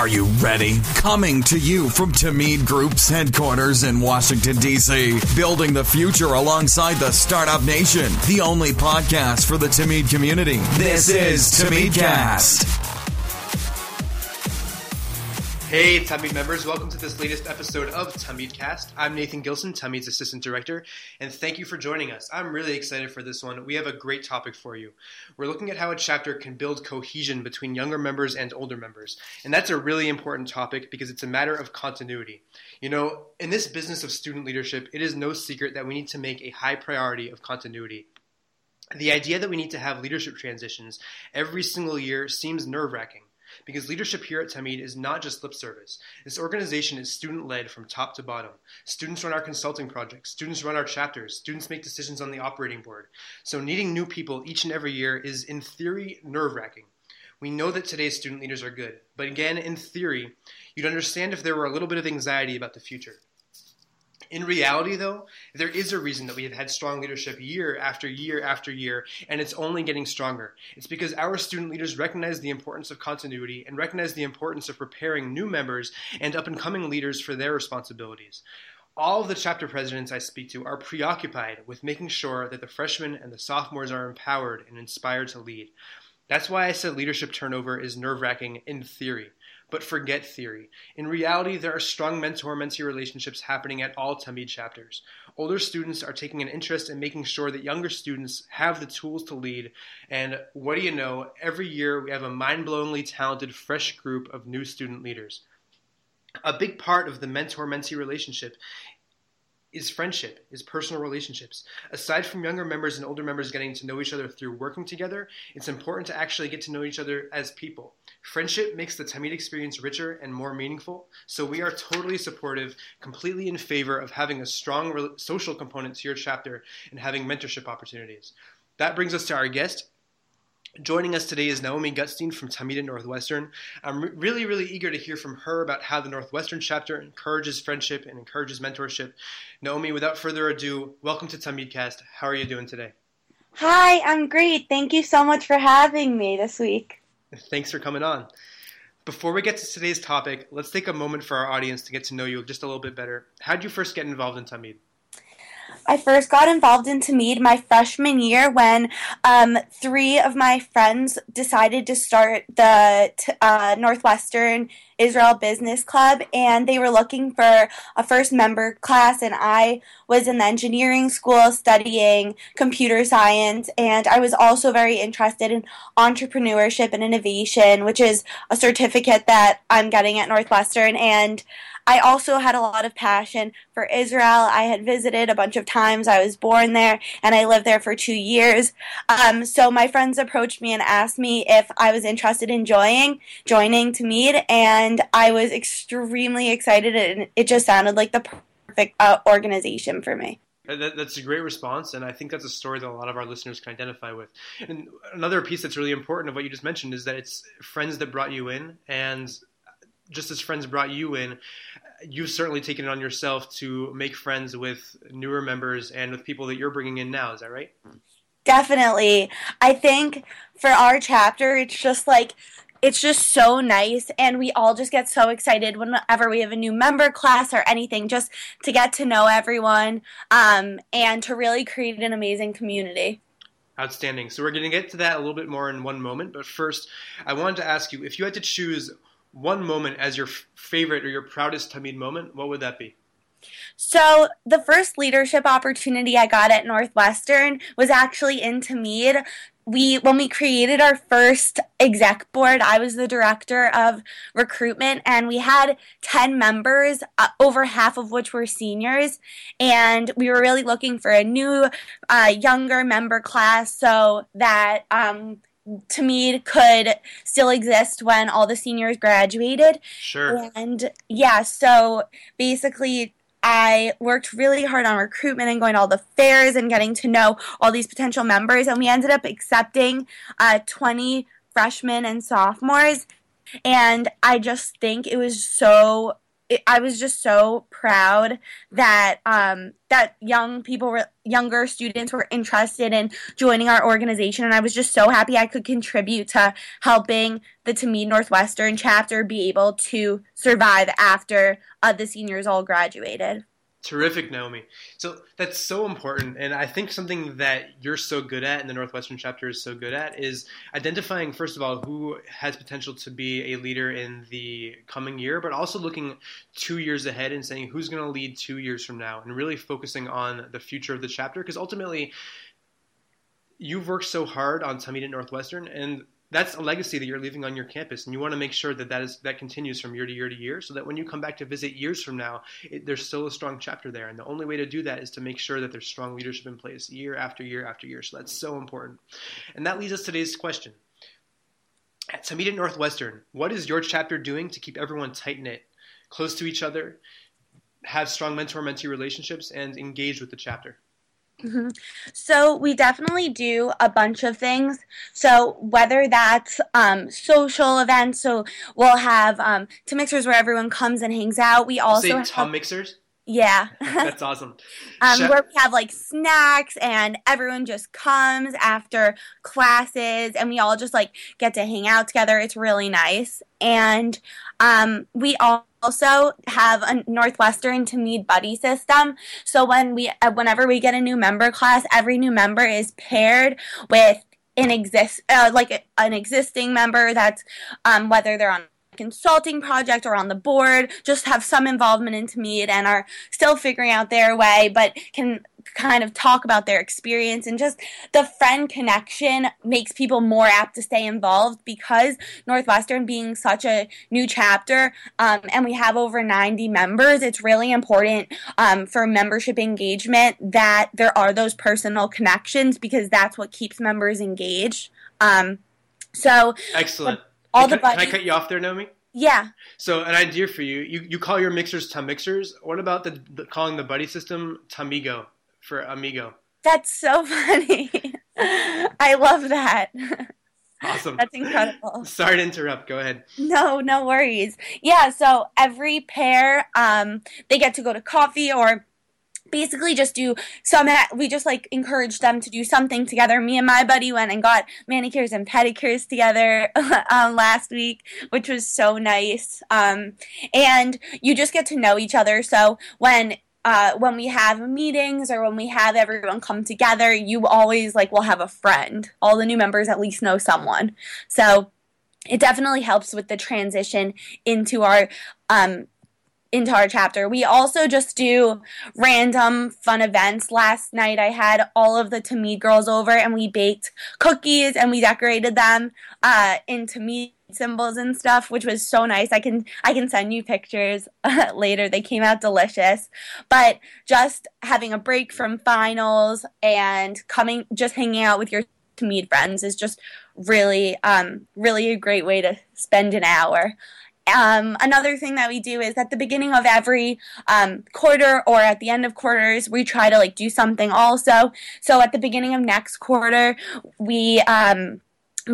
Are you ready? Coming to you from Tamid Group's headquarters in Washington, D.C., building the future alongside the Startup Nation, the only podcast for the Tamid community. This is Tamidcast. Hey, Tamid members, welcome to this latest episode of Tamidcast. I'm Nathan Gilson, Tamid's Assistant Director, and thank you for joining us. I'm really excited for this one. We have a great topic for you. We're looking at how a chapter can build cohesion between younger members and older members, and that's a really important topic because it's a matter of continuity. You know, in this business of student leadership, it is no secret that we need to make a high priority of continuity. The idea that we need to have leadership transitions every single year seems nerve wracking because leadership here at Tamid is not just lip service. This organization is student led from top to bottom. Students run our consulting projects, students run our chapters, students make decisions on the operating board. So, needing new people each and every year is, in theory, nerve wracking. We know that today's student leaders are good, but again, in theory, you'd understand if there were a little bit of anxiety about the future. In reality, though, there is a reason that we have had strong leadership year after year after year, and it's only getting stronger. It's because our student leaders recognize the importance of continuity and recognize the importance of preparing new members and up and coming leaders for their responsibilities. All of the chapter presidents I speak to are preoccupied with making sure that the freshmen and the sophomores are empowered and inspired to lead. That's why I said leadership turnover is nerve wracking in theory but forget theory. In reality, there are strong mentor mentee relationships happening at all Tamid chapters. Older students are taking an interest in making sure that younger students have the tools to lead. And what do you know? Every year we have a mind blowingly talented, fresh group of new student leaders. A big part of the mentor mentee relationship is friendship, is personal relationships. Aside from younger members and older members getting to know each other through working together, it's important to actually get to know each other as people. Friendship makes the Tamid experience richer and more meaningful, so we are totally supportive, completely in favor of having a strong social component to your chapter and having mentorship opportunities. That brings us to our guest, Joining us today is Naomi Gutstein from Tamid Northwestern. I'm re- really, really eager to hear from her about how the Northwestern chapter encourages friendship and encourages mentorship. Naomi, without further ado, welcome to Tamidcast. How are you doing today? Hi, I'm great. Thank you so much for having me this week. Thanks for coming on. Before we get to today's topic, let's take a moment for our audience to get to know you just a little bit better. How did you first get involved in Tamid? I first got involved in Tamid my freshman year when um, three of my friends decided to start the uh, Northwestern Israel Business Club, and they were looking for a first member class. And I was in the engineering school studying computer science, and I was also very interested in entrepreneurship and innovation, which is a certificate that I'm getting at Northwestern. And I also had a lot of passion for Israel. I had visited a bunch of times. I was born there and I lived there for two years. Um, so my friends approached me and asked me if I was interested in joining, joining Tamid. and I was extremely excited and it just sounded like the perfect uh, organization for me. That, that's a great response, and I think that's a story that a lot of our listeners can identify with. And another piece that's really important of what you just mentioned is that it's friends that brought you in, and just as friends brought you in, you've certainly taken it on yourself to make friends with newer members and with people that you're bringing in now. Is that right? Definitely. I think for our chapter, it's just like it's just so nice and we all just get so excited whenever we have a new member class or anything just to get to know everyone um, and to really create an amazing community outstanding so we're going to get to that a little bit more in one moment but first i wanted to ask you if you had to choose one moment as your favorite or your proudest Tamid moment, what would that be? So, the first leadership opportunity I got at Northwestern was actually in Tamid. We when we created our first exec board, I was the director of recruitment and we had 10 members, uh, over half of which were seniors, and we were really looking for a new uh, younger member class so that um, Tamid could still exist when all the seniors graduated. Sure. And yeah, so basically I worked really hard on recruitment and going to all the fairs and getting to know all these potential members. And we ended up accepting uh, 20 freshmen and sophomores. And I just think it was so it, I was just so proud that um, that young people were younger students were interested in joining our organization, and I was just so happy I could contribute to helping Tamid Northwestern chapter be able to survive after uh, the seniors all graduated. Terrific, Naomi. So that's so important. And I think something that you're so good at and the Northwestern chapter is so good at is identifying, first of all, who has potential to be a leader in the coming year, but also looking two years ahead and saying who's going to lead two years from now and really focusing on the future of the chapter. Because ultimately, you've worked so hard on Tamid at Northwestern, and that's a legacy that you're leaving on your campus, and you want to make sure that that is that continues from year to year to year, so that when you come back to visit years from now, it, there's still a strong chapter there. And the only way to do that is to make sure that there's strong leadership in place year after year after year. So that's so important. And that leads us to today's question. At Tamid Northwestern, what is your chapter doing to keep everyone tight knit, close to each other, have strong mentor mentee relationships, and engage with the chapter? Mm-hmm. So we definitely do a bunch of things. So whether that's um, social events, so we'll have um, to mixers where everyone comes and hangs out. We also Say have, Tom mixers. Yeah, that's awesome. um, Chef- where we have like snacks and everyone just comes after classes and we all just like get to hang out together. It's really nice, and um, we all also have a Northwestern Tamid buddy system. So when we, uh, whenever we get a new member class, every new member is paired with an exist, uh, like an existing member that's, um, whether they're on a consulting project or on the board, just have some involvement in Tamid and are still figuring out their way, but can kind of talk about their experience and just the friend connection makes people more apt to stay involved because Northwestern being such a new chapter um, and we have over 90 members, it's really important um, for membership engagement that there are those personal connections because that's what keeps members engaged. Um, so excellent. All can, the buddies, can I cut you off there, Naomi? Yeah. So an idea for you: you you call your mixers Tum mixers. What about the, the calling the buddy system Tumigo? For Amigo. That's so funny. I love that. Awesome. That's incredible. Sorry to interrupt. Go ahead. No, no worries. Yeah, so every pair, um, they get to go to coffee or basically just do some we just like encourage them to do something together me and my buddy went and got manicures and pedicures together um, last week which was so nice um, and you just get to know each other so when uh, when we have meetings or when we have everyone come together, you always like will have a friend. All the new members at least know someone. So it definitely helps with the transition into our um, into our chapter. We also just do random fun events. Last night I had all of the Tamid girls over and we baked cookies and we decorated them uh, in Tamid symbols and stuff, which was so nice. I can I can send you pictures later. They came out delicious. But just having a break from finals and coming just hanging out with your Tamid friends is just really um, really a great way to spend an hour. Um, another thing that we do is at the beginning of every um, quarter or at the end of quarters, we try to like do something also. So at the beginning of next quarter, we um,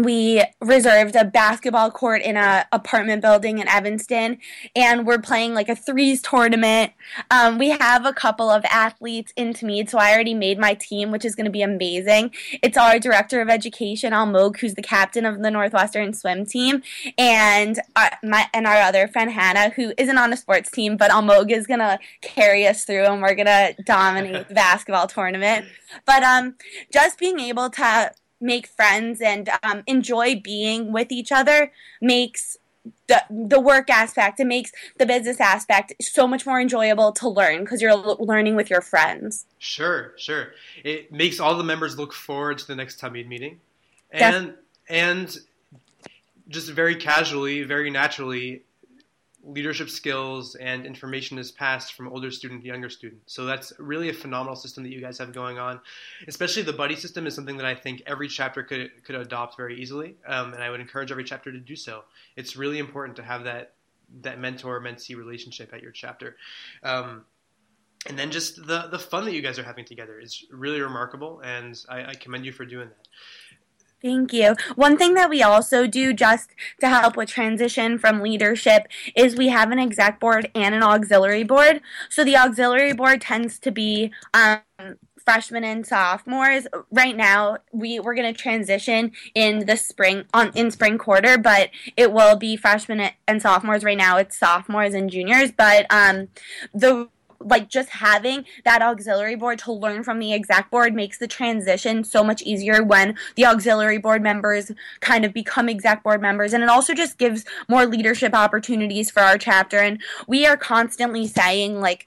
we reserved a basketball court in a apartment building in Evanston, and we're playing like a threes tournament. Um, we have a couple of athletes in Tamid, so I already made my team, which is going to be amazing. It's our director of education, Almog, who's the captain of the Northwestern swim team, and our, my and our other friend Hannah, who isn't on a sports team, but Almog is going to carry us through, and we're going to dominate the basketball tournament. But um, just being able to make friends and um, enjoy being with each other makes the the work aspect it makes the business aspect so much more enjoyable to learn because you're learning with your friends. Sure sure. It makes all the members look forward to the next Tamid meeting and and just very casually very naturally leadership skills and information is passed from older student to younger student. So that's really a phenomenal system that you guys have going on. Especially the buddy system is something that I think every chapter could could adopt very easily, um, and I would encourage every chapter to do so. It's really important to have that that mentor mentee relationship at your chapter. Um, and then just the the fun that you guys are having together is really remarkable, and I, I commend you for doing that. Thank you. One thing that we also do just to help with transition from leadership is we have an exec board and an auxiliary board. So the auxiliary board tends to be um, freshmen and sophomores. Right now, we we're going to transition in the spring on in spring quarter, but it will be freshmen and sophomores. Right now, it's sophomores and juniors, but um, the like just having that auxiliary board to learn from the exec board makes the transition so much easier when the auxiliary board members kind of become exec board members and it also just gives more leadership opportunities for our chapter and we are constantly saying like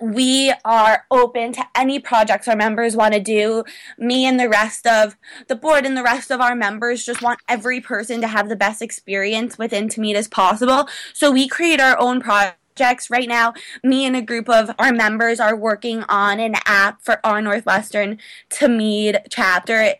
we are open to any projects our members want to do. Me and the rest of the board and the rest of our members just want every person to have the best experience within Tamid as possible. So we create our own projects projects. Right now, me and a group of our members are working on an app for our Northwestern Tamid chapter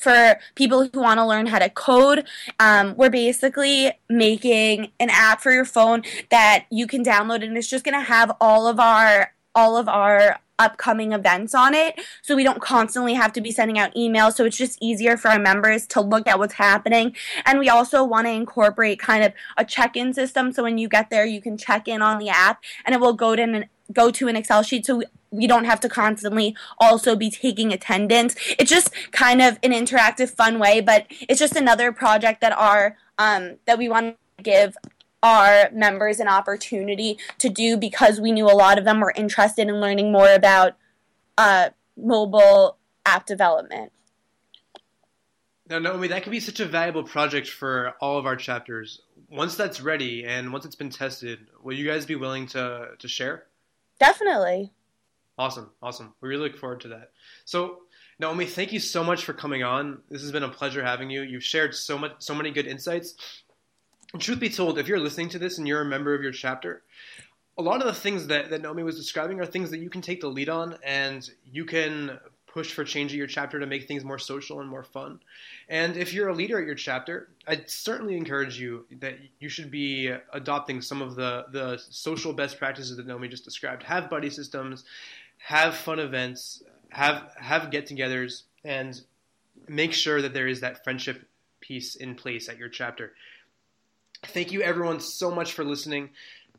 for people who want to learn how to code. Um, we're basically making an app for your phone that you can download, and it's just going to have all of our all of our upcoming events on it. So we don't constantly have to be sending out emails. So it's just easier for our members to look at what's happening. And we also want to incorporate kind of a check-in system. So when you get there you can check in on the app and it will go to an go to an excel sheet. So we, we don't have to constantly also be taking attendance. It's just kind of an interactive fun way but it's just another project that our um, that we want to give our members an opportunity to do because we knew a lot of them were interested in learning more about uh, mobile app development. Now, Naomi, that could be such a valuable project for all of our chapters. Once that's ready and once it's been tested, will you guys be willing to, to share? Definitely. Awesome, awesome. We really look forward to that. So, Naomi, thank you so much for coming on. This has been a pleasure having you. You've shared so much, so many good insights truth be told, if you're listening to this and you're a member of your chapter, a lot of the things that, that Naomi was describing are things that you can take the lead on and you can push for change at your chapter to make things more social and more fun. And if you're a leader at your chapter, I'd certainly encourage you that you should be adopting some of the, the social best practices that Naomi just described. Have buddy systems, have fun events, have have get-togethers, and make sure that there is that friendship piece in place at your chapter. Thank you, everyone, so much for listening.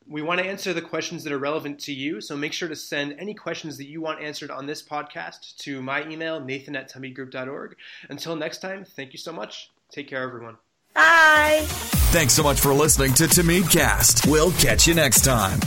We want to answer the questions that are relevant to you, so make sure to send any questions that you want answered on this podcast to my email, nathan at tamidgroup.org. Until next time, thank you so much. Take care, everyone. Bye. Thanks so much for listening to Tamid Cast. We'll catch you next time.